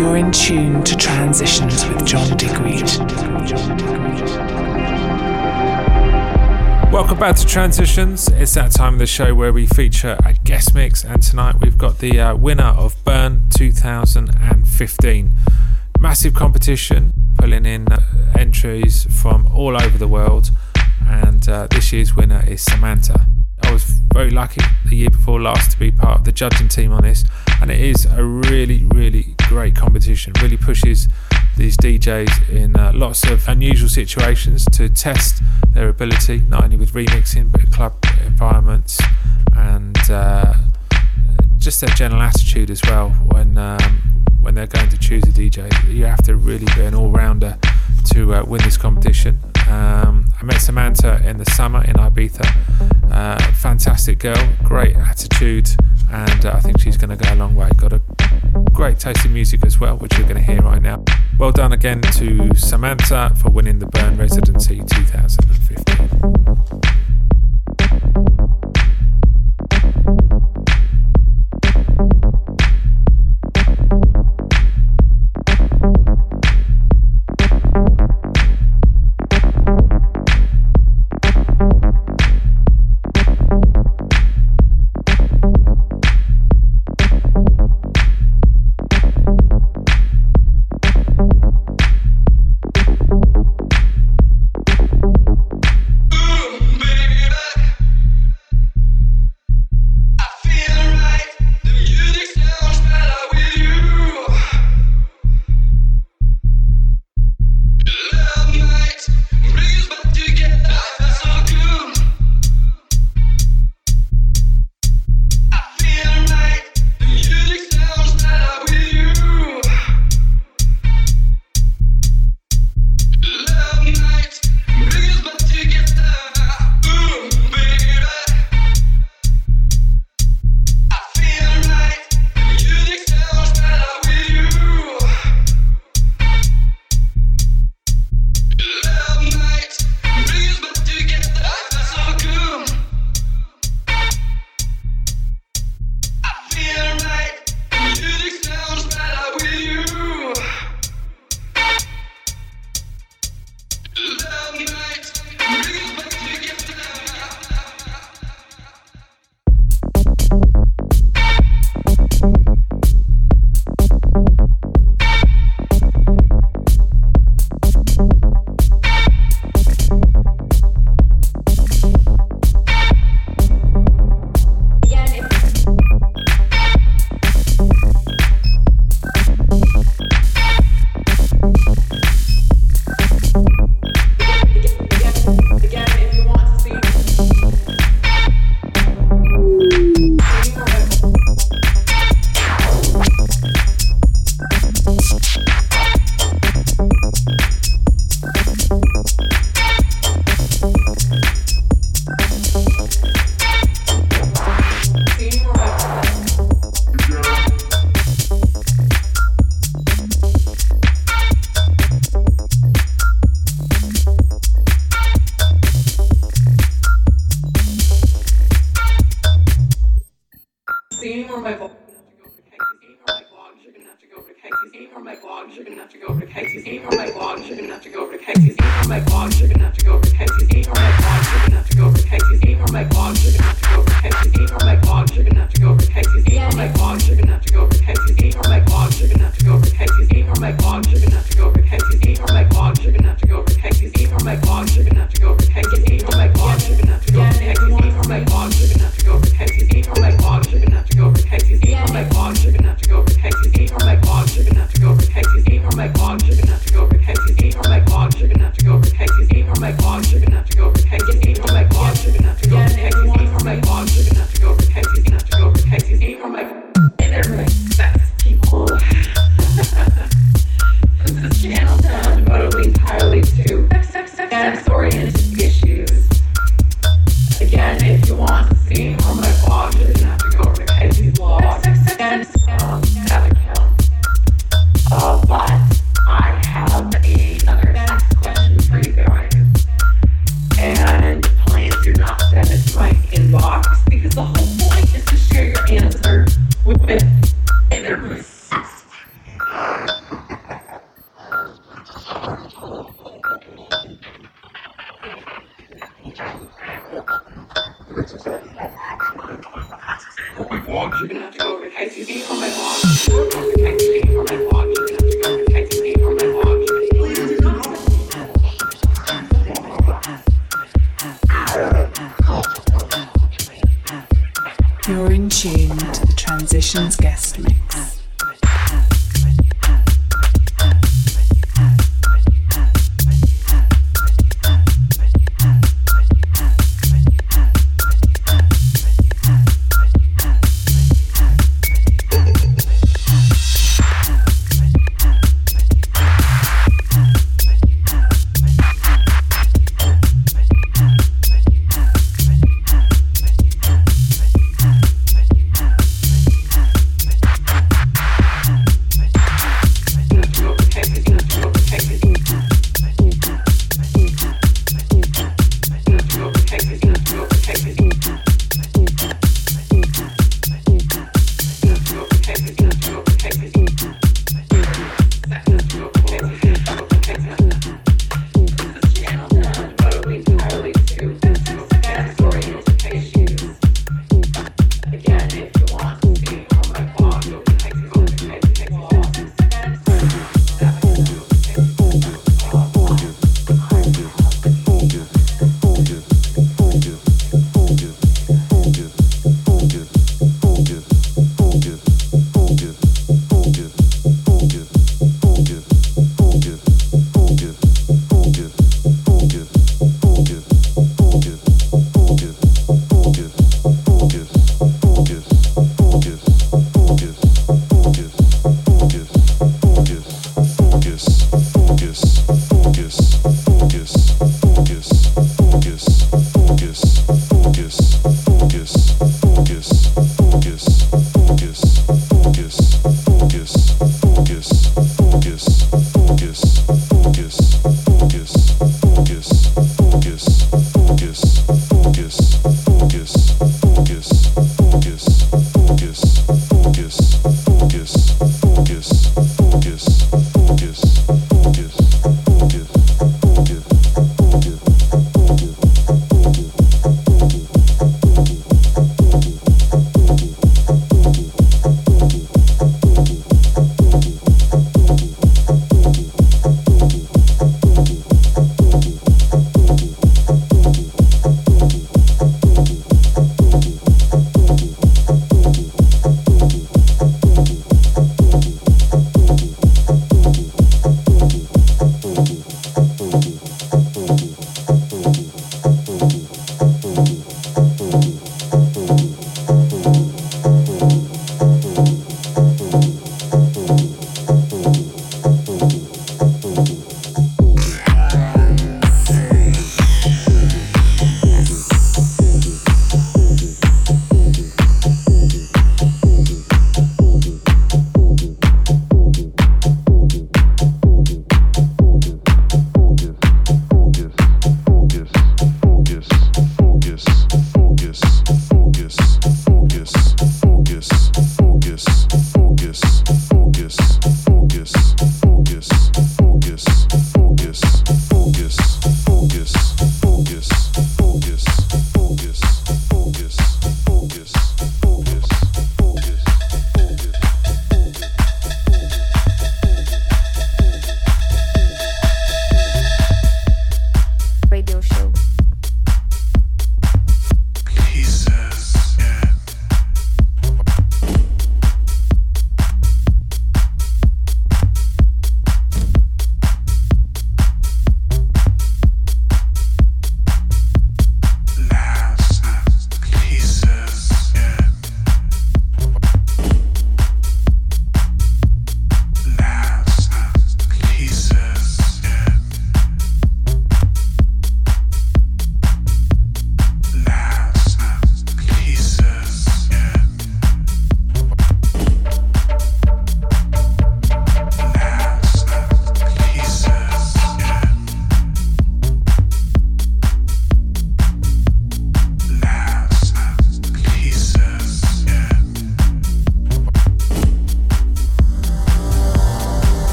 You're in tune to Transitions with John Digweed. Welcome back to Transitions. It's that time of the show where we feature a guest mix, and tonight we've got the uh, winner of Burn 2015. Massive competition, pulling in uh, entries from all over the world, and uh, this year's winner is Samantha. I was very lucky the year before last to be part of the judging team on this, and it is a really, really great competition. Really pushes these DJs in uh, lots of unusual situations to test their ability, not only with remixing but club environments and uh, just their general attitude as well. When um, when they're going to choose a DJ, you have to really be an all-rounder to uh, win this competition. Um, I met Samantha in the summer in Ibiza. Uh, fantastic girl, great attitude, and uh, I think she's going to go a long way. Got a great taste in music as well, which you're going to hear right now. Well done again to Samantha for winning the Burn Residency 2015. You're tune to the Transitions guest mix.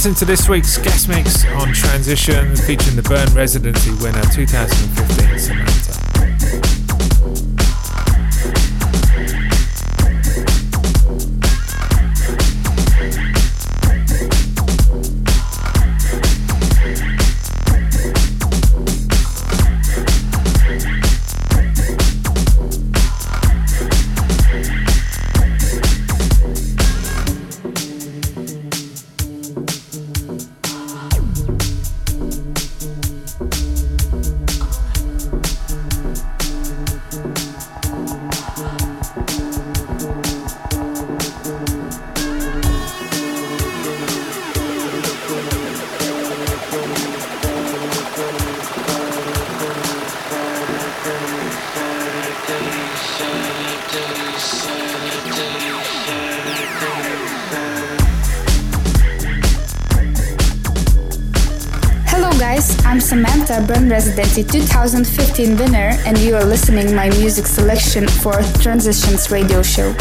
Listening to this week's guest mix on Transitions featuring the Burn Residency winner 2015 Samantha. Burn Residency 2015 winner and you are listening my music selection for Transitions radio show.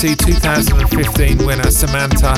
Residency 2015 winner Samantha,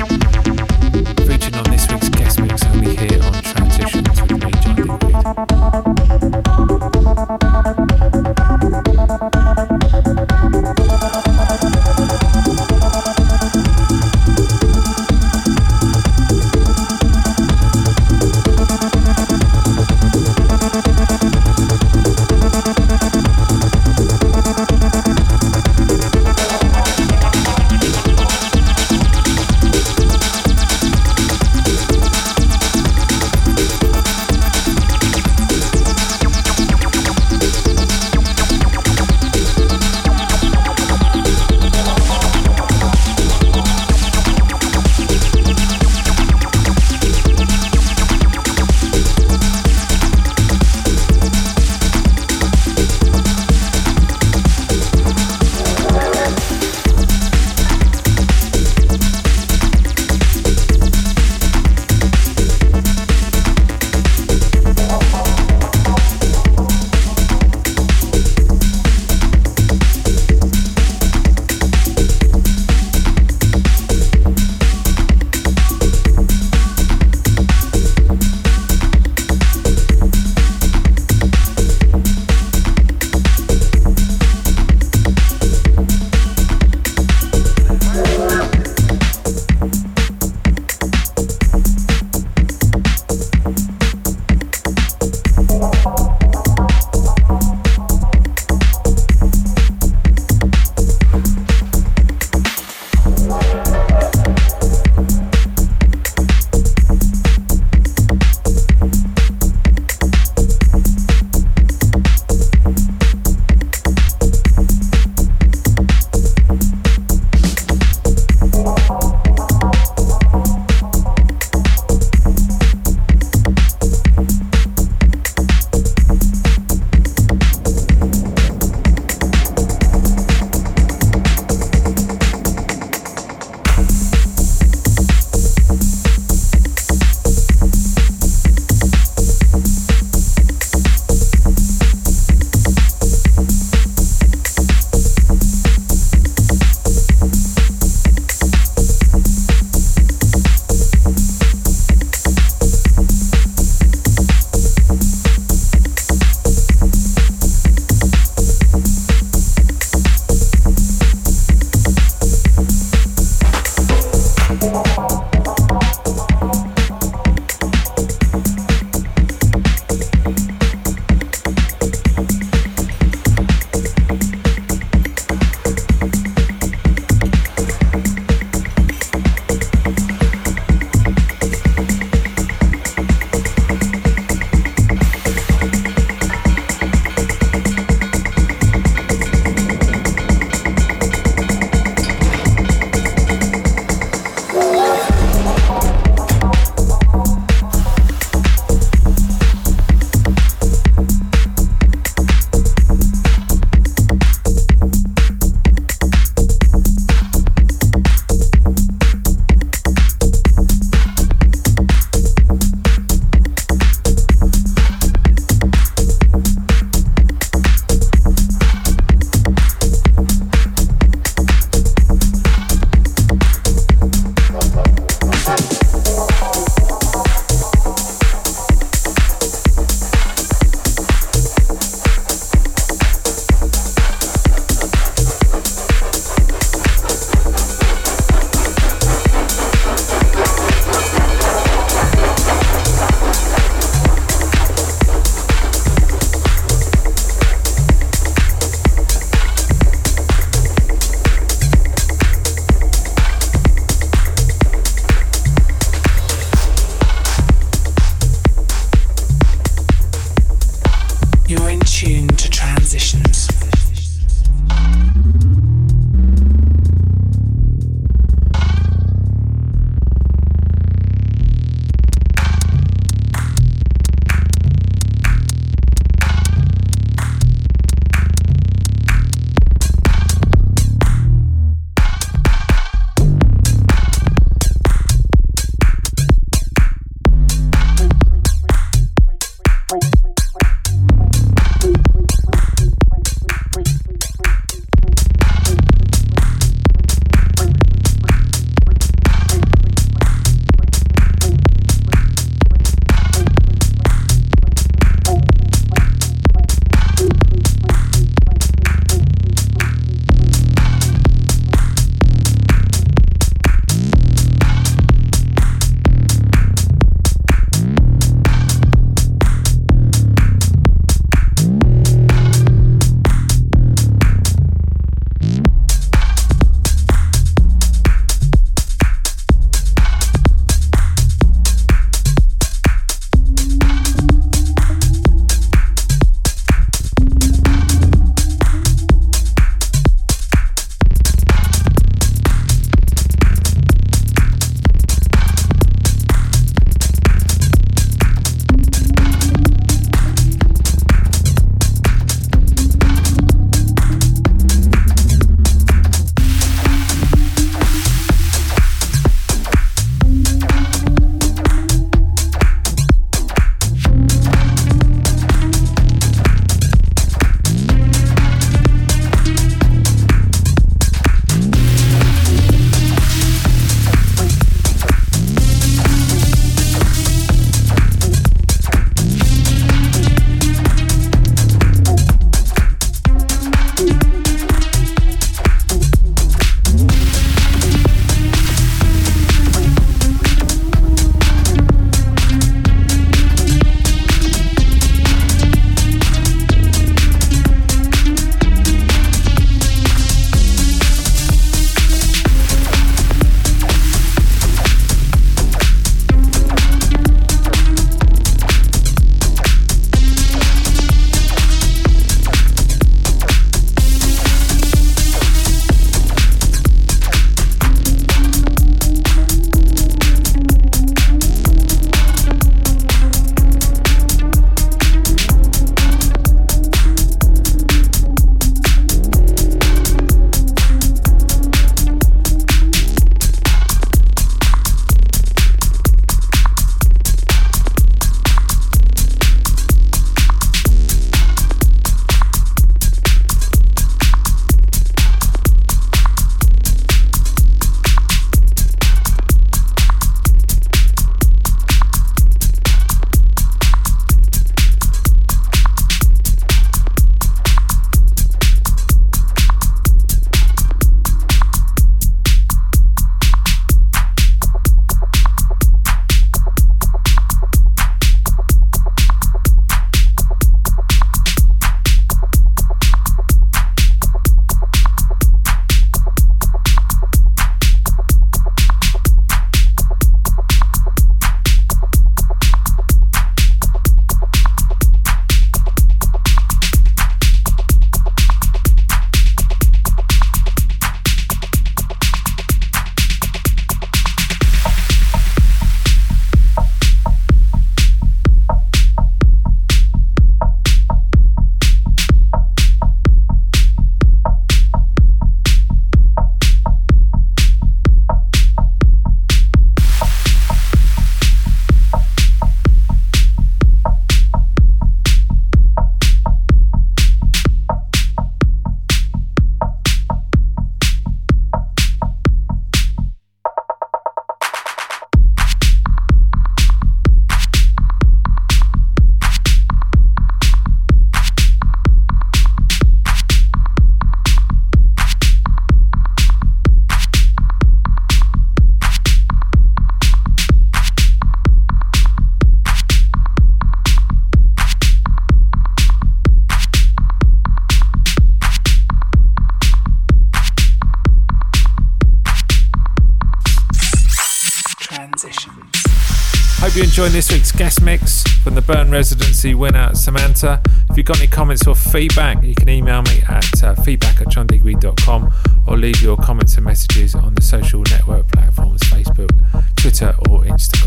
Enjoyed this week's guest mix from the Burn Residency winner Samantha. If you've got any comments or feedback, you can email me at uh, feedback at johndigweed.com or leave your comments and messages on the social network platforms Facebook, Twitter, or Instagram.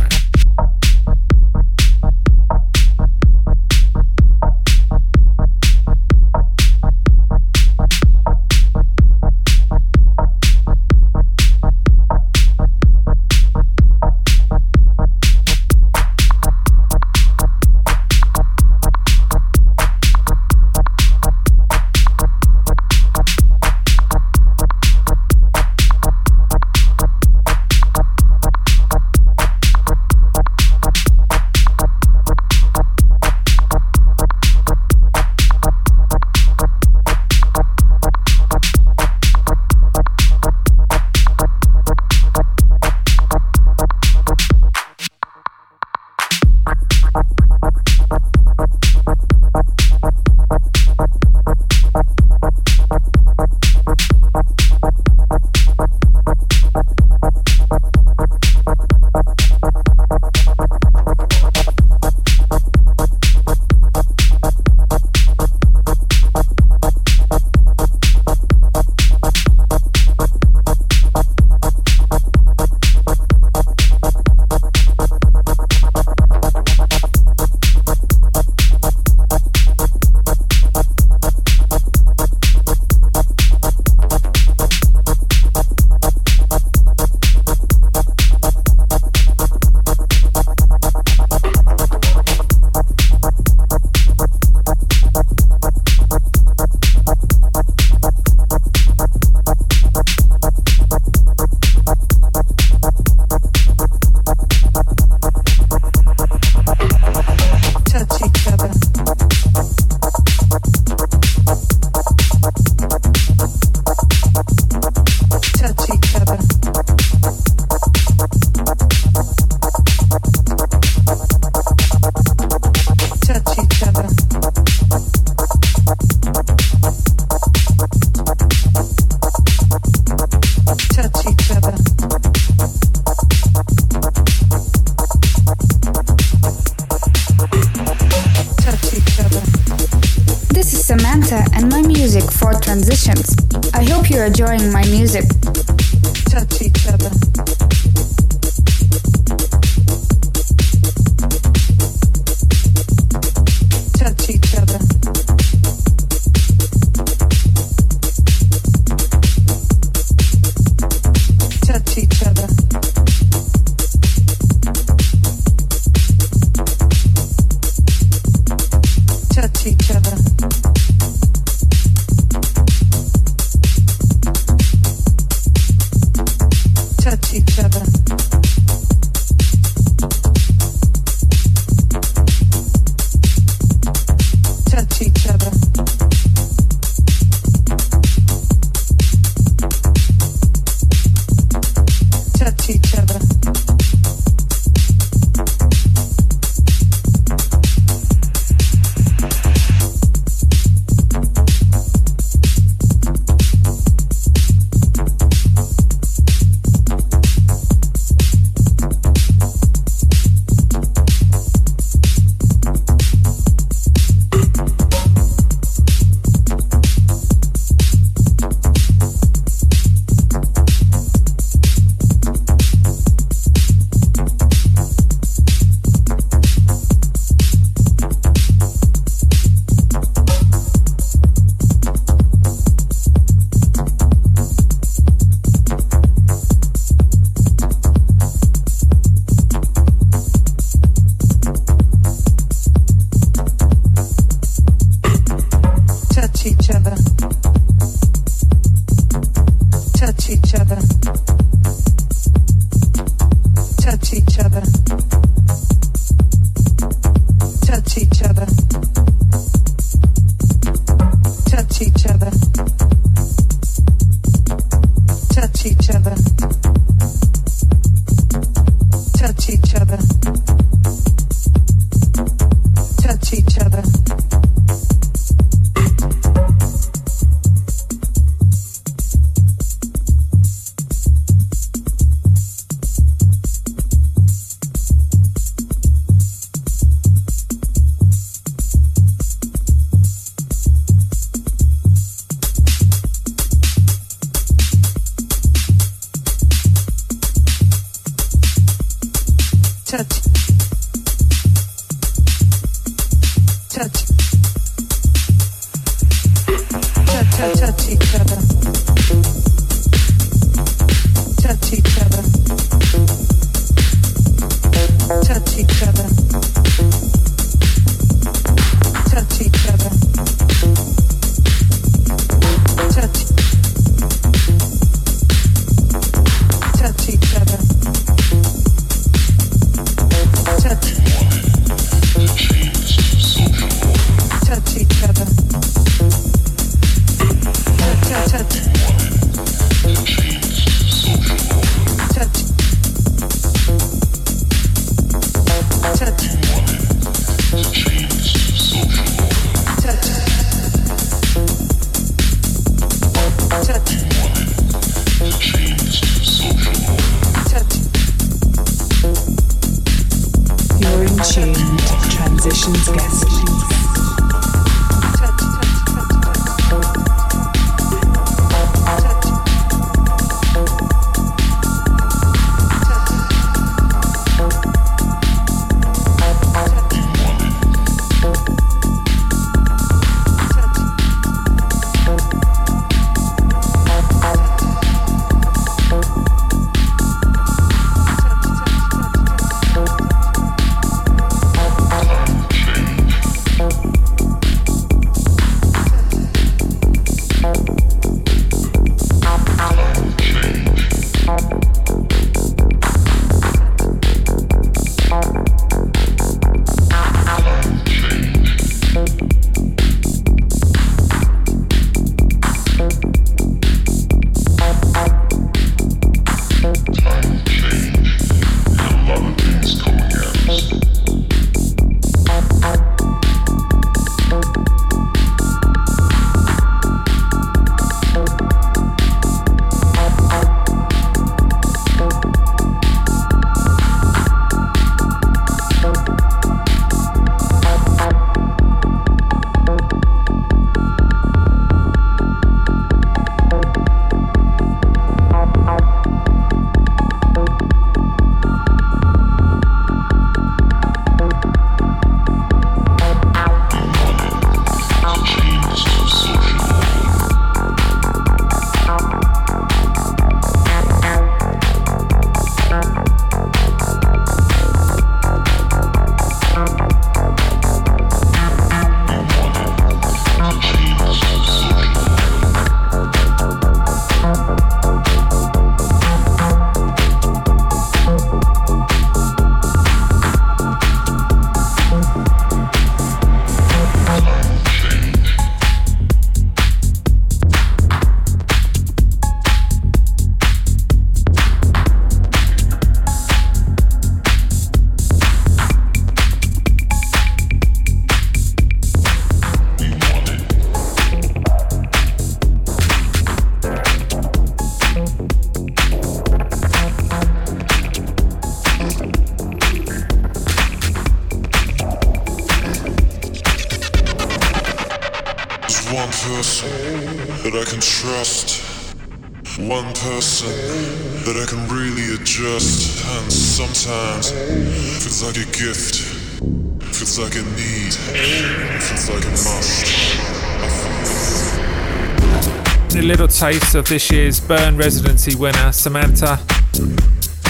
Taste of this year's Burn residency winner, Samantha,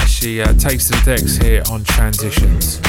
she uh, takes the decks here on Transitions.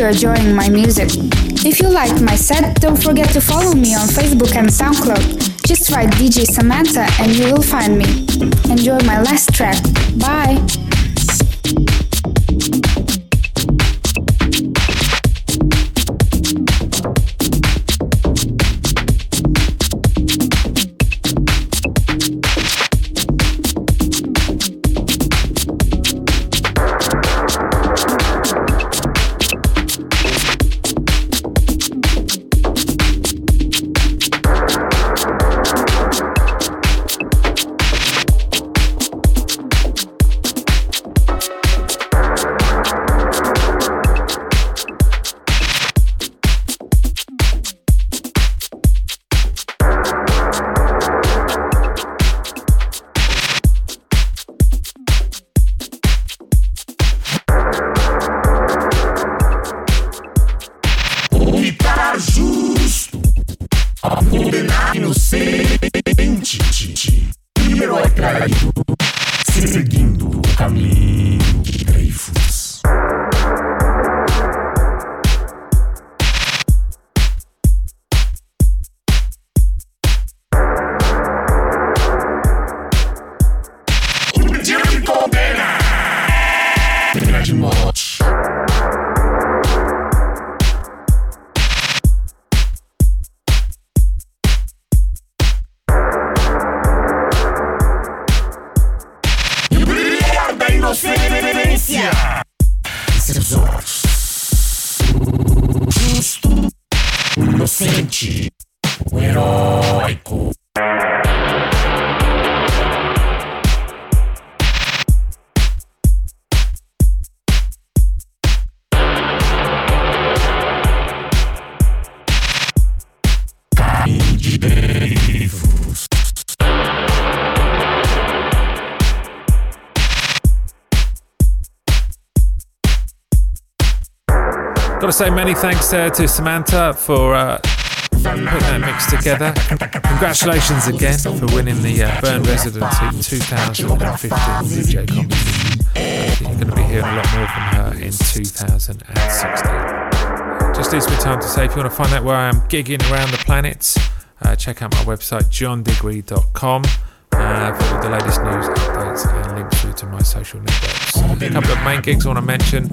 You're enjoying my music. If you liked my set, don't forget to follow me on Facebook and SoundCloud. Just write DJ Samantha and you will find me. Enjoy my last track. Bye! Say many thanks uh, to Samantha for uh, putting that mix together. Congratulations again for winning the uh, Burn Residency 2015 DJ competition. You're going to be hearing a lot more from her in 2016. Just leaves me time to say if you want to find out where I am gigging around the planet, uh, check out my website johndigweed.com uh, for all the latest news, updates, and links through to my social networks. A couple of main gigs I want to mention.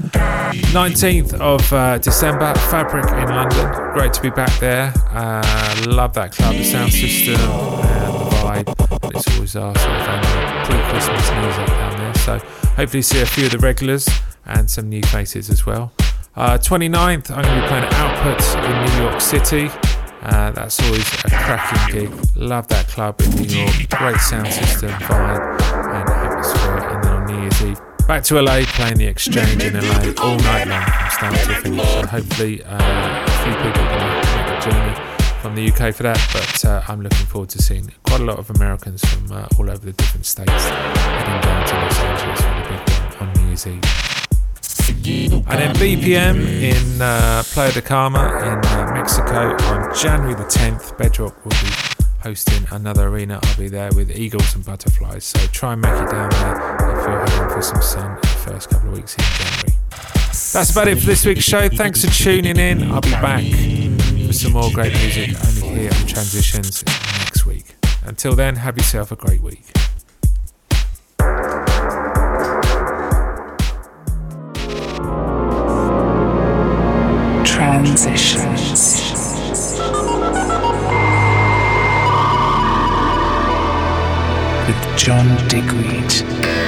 19th of uh, December, Fabric in London. Great to be back there. Uh, love that club, the sound system and the vibe. It's always our sort of pre-Christmas music down there. So hopefully see a few of the regulars and some new faces as well. Uh, 29th, I'm going to be playing Output in New York City. Uh, that's always a cracking gig. Love that club in New York. Great sound system, vibe, and atmosphere. And then on New Year's Eve, back to LA, playing the Exchange in LA all night long from start to finish. So hopefully, uh, a few people can make a journey from the UK for that. But uh, I'm looking forward to seeing quite a lot of Americans from uh, all over the different states heading down to Los Angeles for the big one on New Year's Eve. And then BPM in uh, Playa del Carmen in uh, Mexico on January the 10th. Bedrock will be hosting another arena. I'll be there with Eagles and Butterflies. So try and make it down there if you're heading for some sun in the first couple of weeks in January. That's about it for this week's show. Thanks for tuning in. I'll be back with some more great music only here on Transitions next week. Until then, have yourself a great week. John Digweed.